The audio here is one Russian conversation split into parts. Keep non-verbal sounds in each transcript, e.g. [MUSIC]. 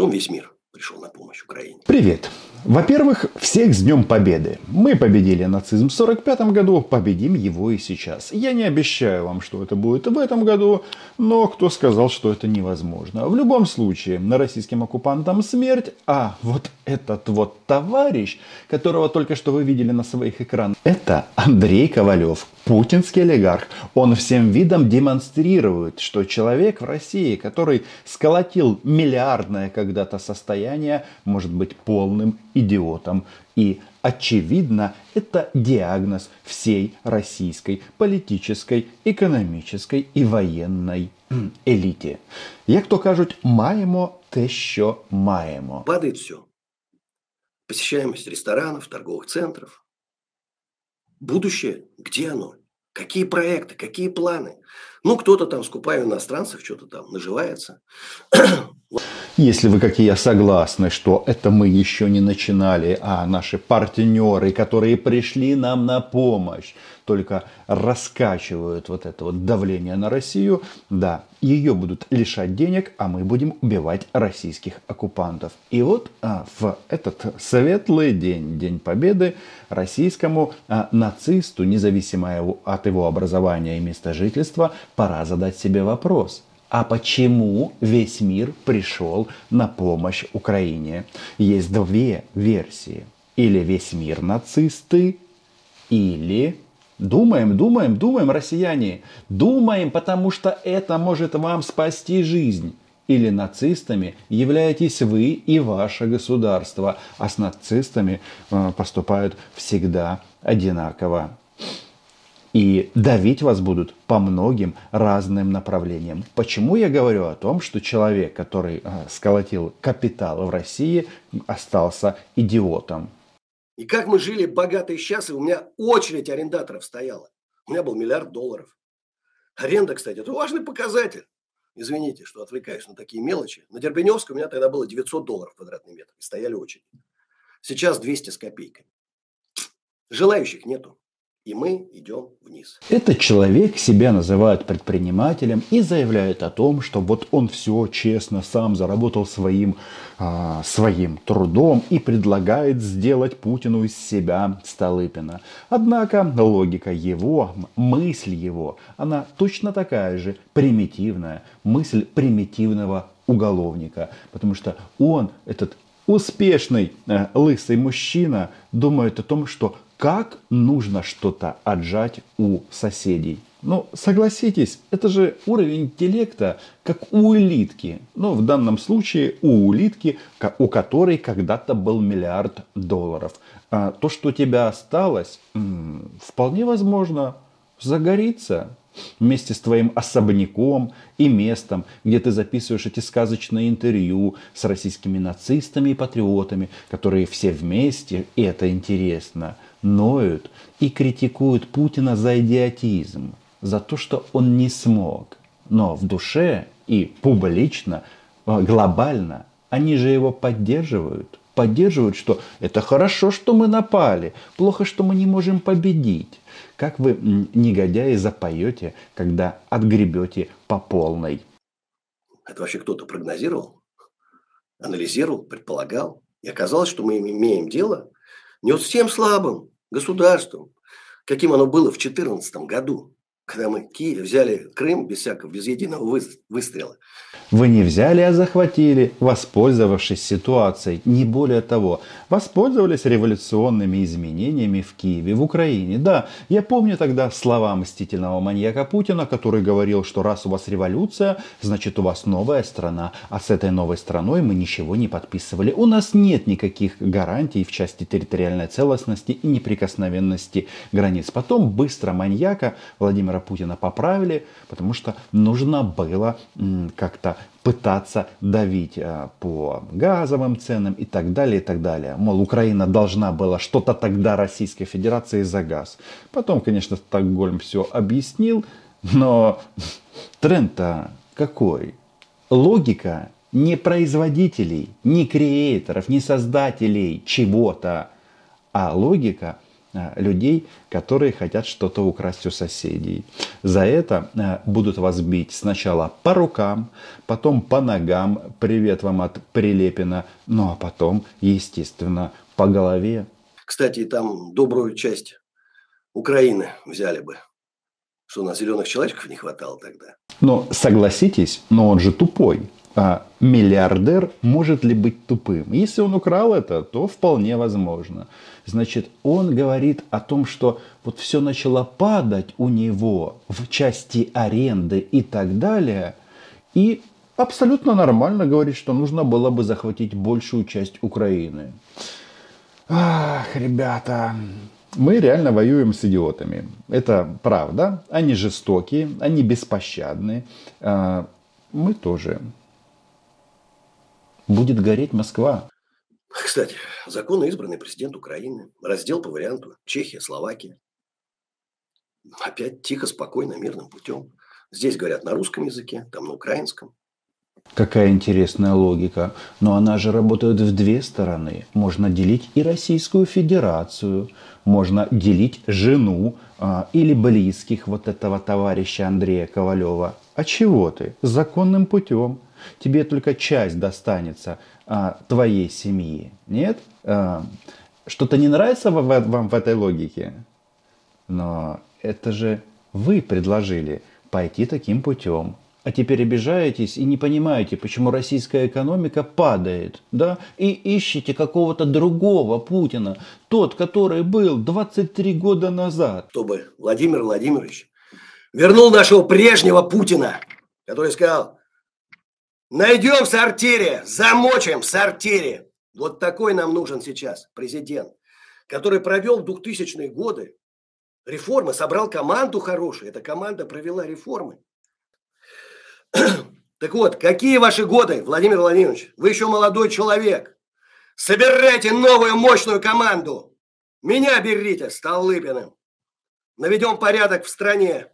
потом весь мир пришел на помощь Украине. Привет! Во-первых, всех с Днем Победы. Мы победили нацизм в 45 году, победим его и сейчас. Я не обещаю вам, что это будет в этом году, но кто сказал, что это невозможно. В любом случае, на российским оккупантам смерть, а вот этот вот товарищ, которого только что вы видели на своих экранах, это Андрей Ковалев, путинский олигарх. Он всем видом демонстрирует, что человек в России, который сколотил миллиардное когда-то состояние, может быть полным идиотом. И, очевидно, это диагноз всей российской политической, экономической и военной [CLEARS THROAT] еліті. Як то кажуть, маємо те, що маємо. Падает все. Посещаемость ресторанов, торговых центров. Будущее, где оно? Какие проекты, какие планы? Ну, кто-то там, скупая иностранцев, что-то там наживается. [CLEARS THROAT] Если вы, как и я, согласны, что это мы еще не начинали, а наши партнеры, которые пришли нам на помощь, только раскачивают вот это вот давление на Россию, да, ее будут лишать денег, а мы будем убивать российских оккупантов. И вот а, в этот светлый день, День Победы, российскому а, нацисту, независимо от его образования и места жительства, пора задать себе вопрос – а почему весь мир пришел на помощь Украине. Есть две версии. Или весь мир нацисты, или Думаем, думаем, думаем, россияне. Думаем, потому что это может вам спасти жизнь. Или нацистами являетесь вы и ваше государство. А с нацистами э, поступают всегда одинаково. И давить вас будут по многим разным направлениям. Почему я говорю о том, что человек, который э, сколотил капитал в России, остался идиотом? И как мы жили богато и у меня очередь арендаторов стояла. У меня был миллиард долларов. Аренда, кстати, это важный показатель. Извините, что отвлекаюсь на такие мелочи. На Дербеневской у меня тогда было 900 долларов квадратный метр. И стояли очередь. Сейчас 200 с копейками. Желающих нету и мы идем вниз. Этот человек себя называет предпринимателем и заявляет о том, что вот он все честно сам заработал своим, а, своим трудом и предлагает сделать Путину из себя Столыпина. Однако логика его, мысль его, она точно такая же примитивная, мысль примитивного уголовника, потому что он, этот успешный э, лысый мужчина, думает о том, что как нужно что-то отжать у соседей. Ну, согласитесь, это же уровень интеллекта, как у улитки. Ну, в данном случае у улитки, у которой когда-то был миллиард долларов. А то, что у тебя осталось, вполне возможно, загорится вместе с твоим особняком и местом, где ты записываешь эти сказочные интервью с российскими нацистами и патриотами, которые все вместе, и это интересно – ноют и критикуют Путина за идиотизм, за то, что он не смог. Но в душе и публично, э, глобально, они же его поддерживают. Поддерживают, что это хорошо, что мы напали, плохо, что мы не можем победить. Как вы, негодяи, запоете, когда отгребете по полной? Это вообще кто-то прогнозировал, анализировал, предполагал. И оказалось, что мы имеем дело не вот с тем слабым государством, каким оно было в 2014 году, когда мы Киев взяли Крым без всякого, без единого выстрела. Вы не взяли, а захватили, воспользовавшись ситуацией. Не более того, воспользовались революционными изменениями в Киеве, в Украине. Да, я помню тогда слова мстительного маньяка Путина, который говорил, что раз у вас революция, значит у вас новая страна, а с этой новой страной мы ничего не подписывали. У нас нет никаких гарантий в части территориальной целостности и неприкосновенности границ. Потом быстро маньяка Владимира Путина поправили, потому что нужно было как-то пытаться давить э, по газовым ценам и так далее, и так далее. Мол, Украина должна была что-то тогда Российской Федерации за газ. Потом, конечно, Стокгольм все объяснил, но тренд-то какой? Логика не производителей, не креаторов, не создателей чего-то, а логика а, людей, которые хотят что-то украсть у соседей. За это а, будут вас бить сначала по рукам, потом по ногам, привет вам от Прилепина, ну а потом, естественно, по голове. Кстати, там добрую часть Украины взяли бы. Что у нас зеленых человечков не хватало тогда. Но согласитесь, но он же тупой. А миллиардер может ли быть тупым? Если он украл это, то вполне возможно. Значит, он говорит о том, что вот все начало падать у него в части аренды и так далее. И абсолютно нормально говорит, что нужно было бы захватить большую часть Украины. Ах, ребята, мы реально воюем с идиотами. Это правда. Они жестокие, они беспощадны. А, мы тоже будет гореть Москва. Кстати, законно избранный президент Украины. Раздел по варианту Чехия, Словакия. Опять тихо, спокойно, мирным путем. Здесь говорят на русском языке, там на украинском. Какая интересная логика. Но она же работает в две стороны. Можно делить и Российскую Федерацию, можно делить жену а, или близких вот этого товарища Андрея Ковалева. А чего ты? Законным путем. Тебе только часть достанется а, твоей семьи. Нет? А, что-то не нравится вам в этой логике? Но это же вы предложили пойти таким путем. А теперь обижаетесь и не понимаете, почему российская экономика падает, да? И ищете какого-то другого Путина, тот, который был 23 года назад. Чтобы Владимир Владимирович вернул нашего прежнего Путина, который сказал, Найдем в сортире, замочим в сортире. Вот такой нам нужен сейчас президент, который провел в 2000-е годы реформы, собрал команду хорошую. Эта команда провела реформы. [CLEARS THROAT] Так вот, какие ваши годы, Владимир Владимирович? Вы еще молодой человек. Собирайте новую мощную команду. Меня берите Столыпиным. Наведем порядок в стране.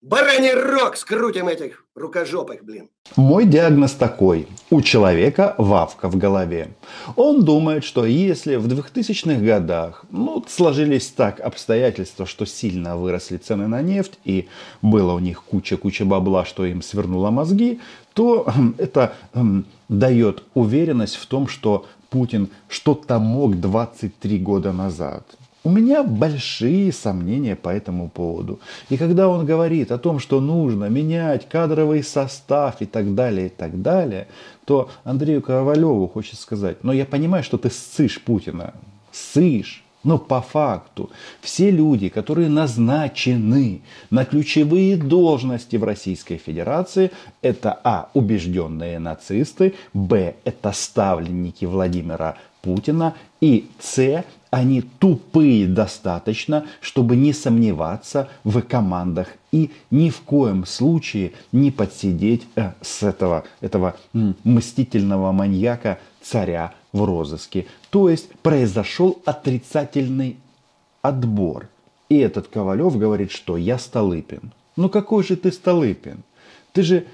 Бараний рог скрутим этих рукожопых, блин. Мой диагноз такой. У человека вавка в голове. Он думает, что если в 2000-х годах ну, сложились так обстоятельства, что сильно выросли цены на нефть и было у них куча-куча бабла, что им свернуло мозги, то хм, это эм, дает уверенность в том, что Путин что-то мог 23 года назад. У меня большие сомнения по этому поводу. И когда он говорит о том, что нужно менять кадровый состав и так далее, и так далее, то Андрею Ковалеву хочет сказать, но я понимаю, что ты ссышь Путина, ссышь. Но по факту все люди, которые назначены на ключевые должности в Российской Федерации, это а. убежденные нацисты, б. это ставленники Владимира Путина и с они тупые достаточно, чтобы не сомневаться в командах и ни в коем случае не подсидеть э, с этого, этого мстительного маньяка царя в розыске. То есть произошел отрицательный отбор. И этот Ковалев говорит, что я Столыпин. Ну какой же ты Столыпин? Ты же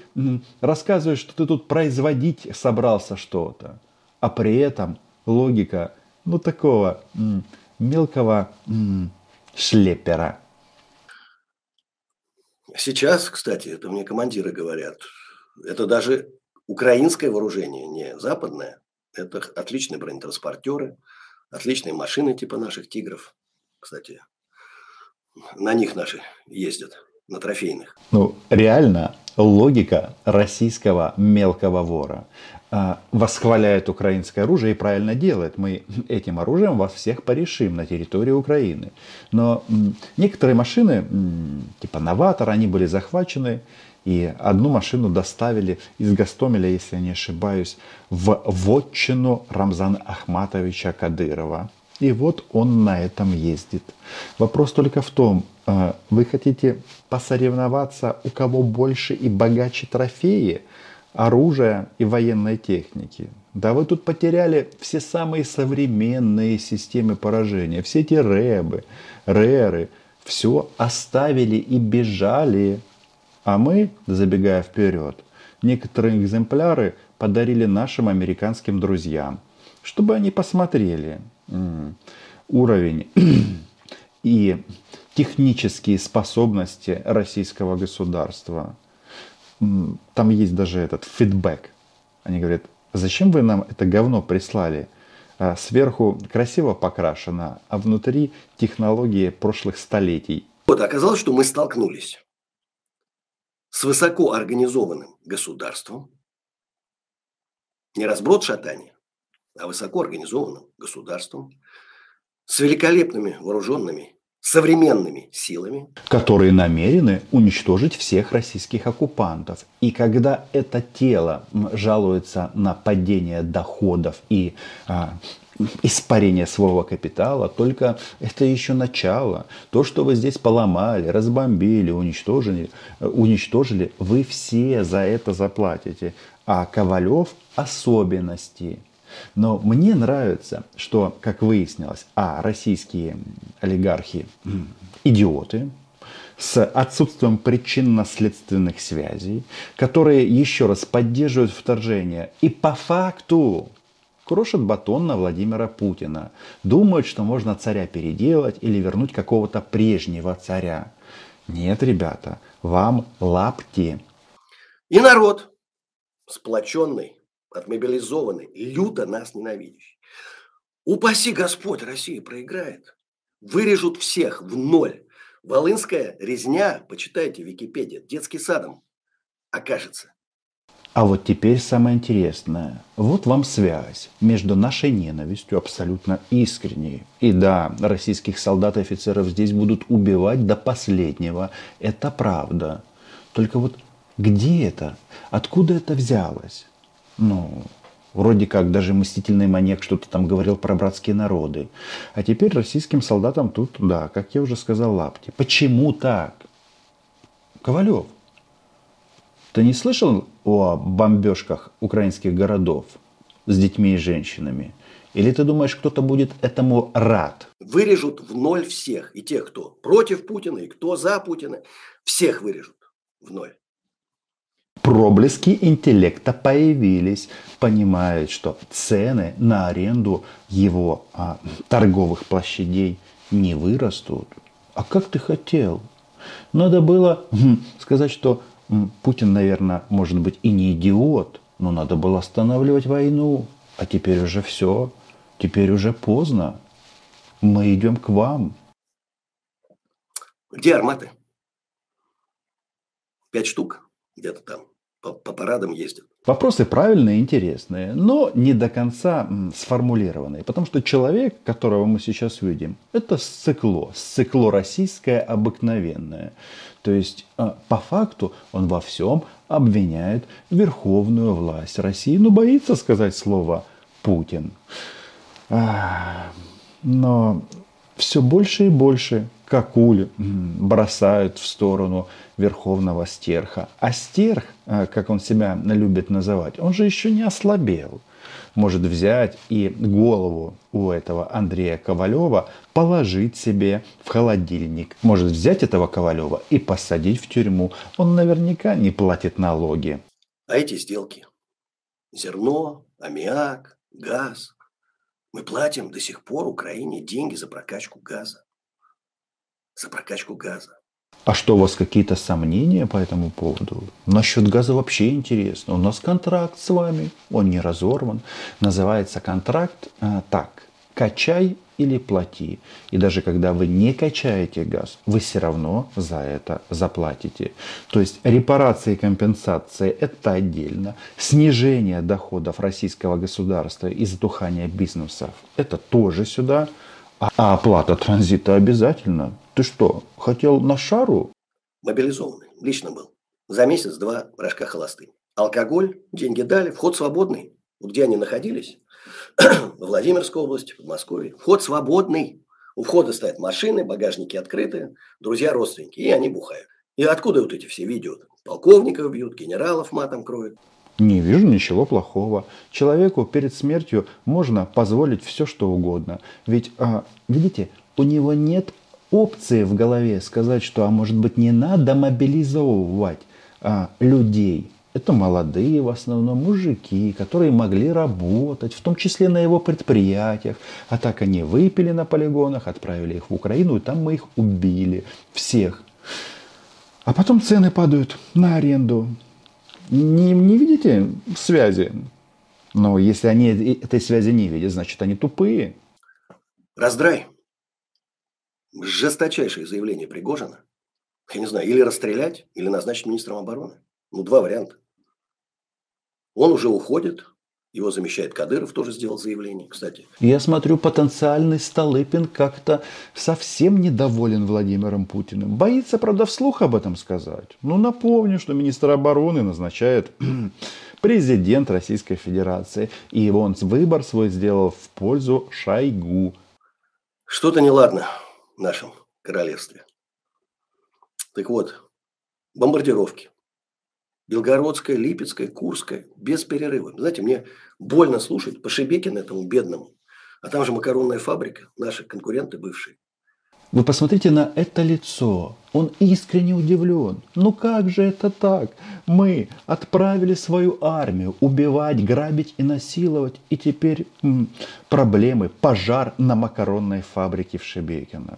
рассказываешь, что ты тут производить собрался что-то. А при этом логика ну, такого м, мелкого м, шлепера. Сейчас, кстати, это мне командиры говорят, это даже украинское вооружение, не западное. Это отличные бронетранспортеры, отличные машины типа наших «Тигров». Кстати, на них наши ездят, на трофейных. Ну, реально, логика российского мелкого вора. А, восхваляет украинское оружие и правильно делает. Мы этим оружием вас всех порешим на территории Украины. Но некоторые машины, типа Новатор, они были захвачены. И одну машину доставили из Гастомеля, если я не ошибаюсь, в вотчину Рамзана Ахматовича Кадырова. И вот он на этом ездит. Вопрос только в том, а, вы хотите посоревноваться, у кого больше и богаче трофеи – оружия и военной техники. Да вы тут потеряли все самые современные системы поражения. Все эти рэбы, рэры, все оставили и бежали. А мы, забегая вперед, некоторые экземпляры подарили нашим американским друзьям, чтобы они посмотрели. уровень [CLEARS THROAT] и технические способности российского государства. Там есть даже этот фидбэк. Они говорят, зачем вы нам это говно прислали? А сверху красиво покрашено, а внутри технологии прошлых столетий. Вот оказалось, что мы столкнулись с высоко организованным государством, не разброд шатания, а высоко организованным государством, с великолепными вооруженными современными силами, которые намерены уничтожить всех российских оккупантов. И когда это тело жалуется на падение доходов и а, испарение своего капитала, только это еще начало. То, что вы здесь поломали, разбомбили, уничтожили, уничтожили, вы все за это заплатите. А Ковалев особенности – но мне нравится, что, как выяснилось, а российские олигархи идиоты, с отсутствием причинно-следственных связей, которые еще раз поддерживают вторжение и по факту крошат батон на Владимира Путина. Думают, что можно царя переделать или вернуть какого-то прежнего царя. Нет, ребята, вам лапти. И народ сплоченный отмобилизованный, люто нас ненавидящий. Упаси Господь, Россия проиграет. Вырежут всех в ноль. Волынская резня, почитайте Википедия, детский садом окажется. А вот теперь самое интересное. Вот вам связь между нашей ненавистью абсолютно искренней. И да, российских солдат и офицеров здесь будут убивать до последнего. Это правда. Только вот где это? Откуда это взялось? Ну, вроде как даже мстительный маньяк что-то там говорил про братские народы. А теперь российским солдатам тут, да, как я уже сказал, лапти. Почему так? Ковалев, ты не слышал о бомбежках украинских городов с детьми и женщинами? Или ты думаешь, кто-то будет этому рад? Вырежут в ноль всех. И тех, кто против Путина, и кто за Путина. Всех вырежут в ноль проблески интеллекта появились, понимает, что цены на аренду его а, торговых площадей не вырастут. А как ты хотел? Надо было хм, сказать, что Путин, наверное, может быть и не идиот, но надо было останавливать войну. А теперь уже все, теперь уже поздно. Мы идем к вам. Где арматы? Пять штук где-то там по, по парадам ездят. Вопросы правильные, интересные, но не до конца сформулированные. Потому что человек, которого мы сейчас видим, это сцикло. Сцикло российское обыкновенное. То есть, а, по факту, он во всем обвиняет верховную власть России. Но боится сказать слово «Путин». Но все больше и больше какуль бросают в сторону верховного стерха. А стерх, э, как он себя любит называть, он же еще не ослабел. Может взять и голову у этого Андрея Ковалева положить себе в холодильник. Может взять этого Ковалева и посадить в тюрьму. Он наверняка не платит налоги. А эти сделки? Зерно, аммиак, газ. Мы платим до сих пор Украине деньги за прокачку газа за прокачку газа. А что, у вас какие-то сомнения по этому поводу? Насчет газа вообще интересно. У нас контракт с вами, он не разорван. Называется контракт а, так. Качай или плати. И даже когда вы не качаете газ, вы все равно за это заплатите. То есть репарации и компенсации – это отдельно. Снижение доходов российского государства и затухание бизнесов – это тоже сюда. А оплата транзита обязательно. Ты что, хотел на шару? Мобилизованный. Лично был. За месяц-два рожка холосты. Алкоголь, деньги дали, вход свободный. Вот где они находились? [CLEARS THROAT] В Владимирской области, в Москве. Вход свободный. У входа стоят машины, багажники открыты, друзья, родственники, и они бухают. И откуда вот эти все видео? Полковников бьют, генералов матом кроют. Не вижу ничего плохого. Человеку перед смертью можно позволить все, что угодно. Ведь, а, видите, у него нет опции в голове сказать, что, а может быть, не надо мобилизовывать а, людей. Это молодые в основном мужики, которые могли работать, в том числе на его предприятиях. А так они выпили на полигонах, отправили их в Украину, и там мы их убили. Всех. А потом цены падают на аренду. Не, не видите связи? Но если они этой связи не видят, значит они тупые. Раздрай. Жесточайшее заявление Пригожина. Я не знаю, или расстрелять, или назначить министром обороны. Ну, два варианта. Он уже уходит, его замещает Кадыров, тоже сделал заявление, кстати. Я смотрю, потенциальный Столыпин как-то совсем недоволен Владимиром Путиным. Боится, правда, вслух об этом сказать. Ну, напомню, что министр обороны назначает [CLEARS THROAT] президент Российской Федерации. И он выбор свой сделал в пользу Шойгу. Что-то неладно нашем королевстве. Так вот, бомбардировки. Белгородская, Липецкая, Курская, без перерыва. Знаете, мне больно слушать по Шебекину этому бедному. А там же макаронная фабрика, наши конкуренты бывшие. Вы посмотрите на это лицо. Он искренне удивлен. Ну как же это так? Мы отправили свою армию убивать, грабить и насиловать. И теперь м, проблемы, пожар на макаронной фабрике в Шебекино.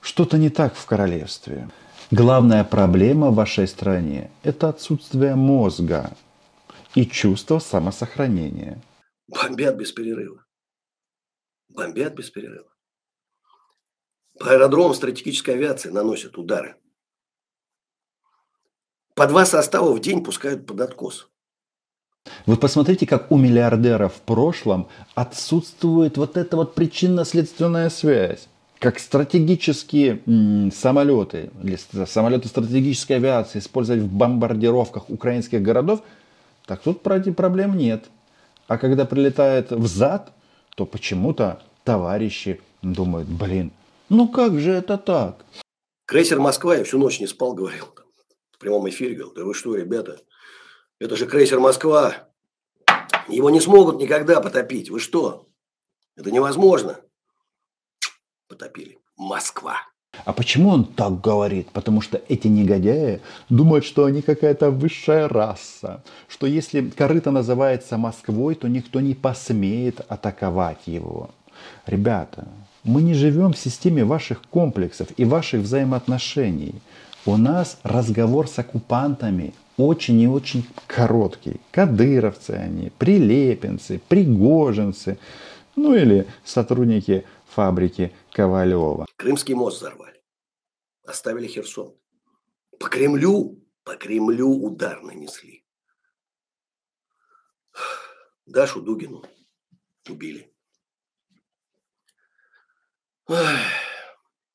Что-то не так в королевстве. Главная проблема в вашей стране – это отсутствие мозга и чувство самосохранения. Бомбят без перерыва. Бомбят без перерыва. По аэродромам стратегической авиации наносят удары. По два состава в день пускают под откос. Вы посмотрите, как у миллиардеров в прошлом отсутствует вот эта вот причинно-следственная связь как стратегические самолеты или самолеты стратегической авиации использовать в бомбардировках украинских городов, так тут проблем нет. А когда прилетает в зад, то почему-то товарищи думают, блин, ну как же это так? Крейсер Москва, я всю ночь не спал, говорил там, в прямом эфире, говорил, да вы что, ребята, это же крейсер Москва, его не смогут никогда потопить, вы что? Это невозможно потопили. Москва. А почему он так говорит? Потому что эти негодяи думают, что они какая-то высшая раса. Что если корыто называется Москвой, то никто не посмеет атаковать его. Ребята, мы не живем в системе ваших комплексов и ваших взаимоотношений. У нас разговор с оккупантами очень и очень короткий. Кадыровцы они, прилепинцы, пригожинцы, ну или сотрудники фабрики Ковалева. Крымский мост взорвали. Оставили Херсон. По Кремлю, по Кремлю удар нанесли. Дашу Дугину убили.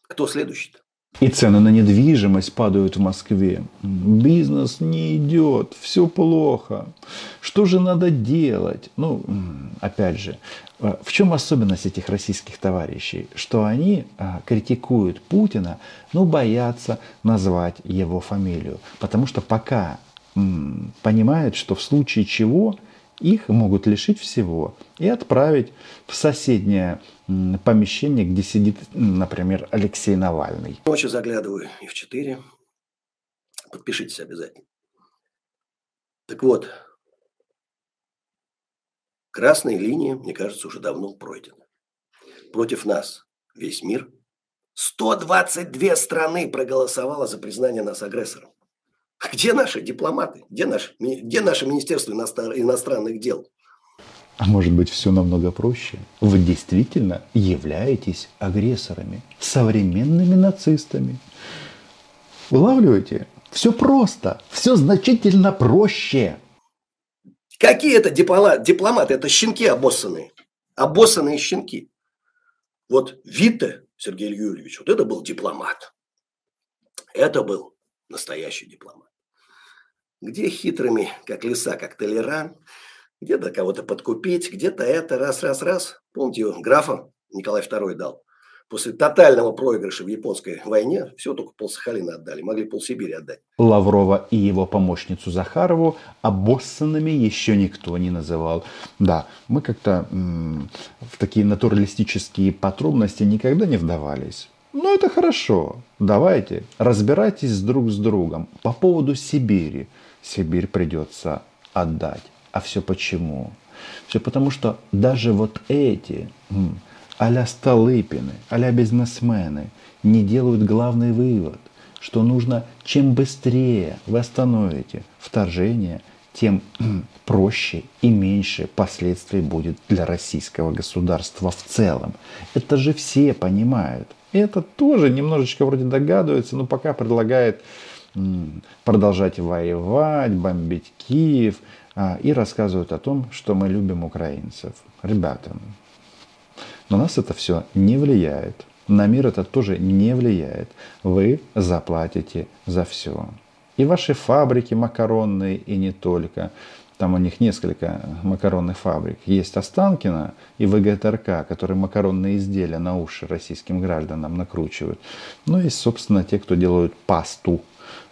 Кто следующий-то? И цены на недвижимость падают в Москве. Бизнес не идет, все плохо. Что же надо делать? Ну, опять же, э, в чем особенность этих российских товарищей? Что они а, критикуют Путина, но боятся назвать его фамилию. Потому что пока понимают, что в случае чего их могут лишить всего и отправить в соседнее помещение, где сидит, например, Алексей Навальный. Ночью заглядываю и в 4. Подпишитесь обязательно. Так вот, красные линии, мне кажется, уже давно пройдены. Против нас весь мир. 122 страны проголосовало за признание нас агрессором. Где наши дипломаты? Где, наш, где наше Министерство иностранных дел? А может быть, все намного проще? Вы действительно являетесь агрессорами, современными нацистами. Улавливаете? Все просто, все значительно проще. Какие это дипломаты? Это щенки обоссанные. Обоссанные щенки. Вот Витте Сергей Юрьевич, вот это был дипломат. Это был настоящий дипломат. Где хитрыми, как лиса, как Толеран, где-то кого-то подкупить, где-то это, раз-раз-раз. Помните, графа Николай II дал. После тотального проигрыша в японской войне все только полсахалина отдали, могли полсибири отдать. Лаврова и его помощницу Захарову обоссанными еще никто не называл. Да, мы как-то в такие натуралистические подробности никогда не вдавались. Ну, это хорошо. Давайте, разбирайтесь друг с другом по поводу Сибири. Сибирь придется отдать. А все почему? Все потому, что даже вот эти а-ля Столыпины, а бизнесмены не делают главный вывод, что нужно чем быстрее вы остановите вторжение, тем проще и меньше последствий будет для российского государства в целом. Это же все понимают. Это тоже немножечко вроде догадывается, но пока предлагает продолжать воевать, бомбить Киев а, и рассказывают о том, что мы любим украинцев. Ребята, на нас это все не влияет. На мир это тоже не влияет. Вы заплатите за все. И ваши фабрики макаронные, и не только. Там у них несколько макаронных фабрик. Есть Останкино и ВГТРК, которые макаронные изделия на уши российским гражданам накручивают. Ну и, собственно, те, кто делают пасту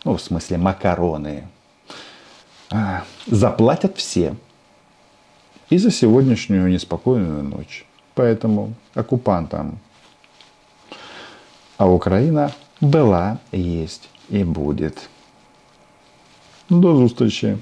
ну, в смысле макароны, а, заплатят все. И за сегодняшнюю неспокойную ночь. Поэтому оккупантам. А Украина была, есть и будет. До зустрічі!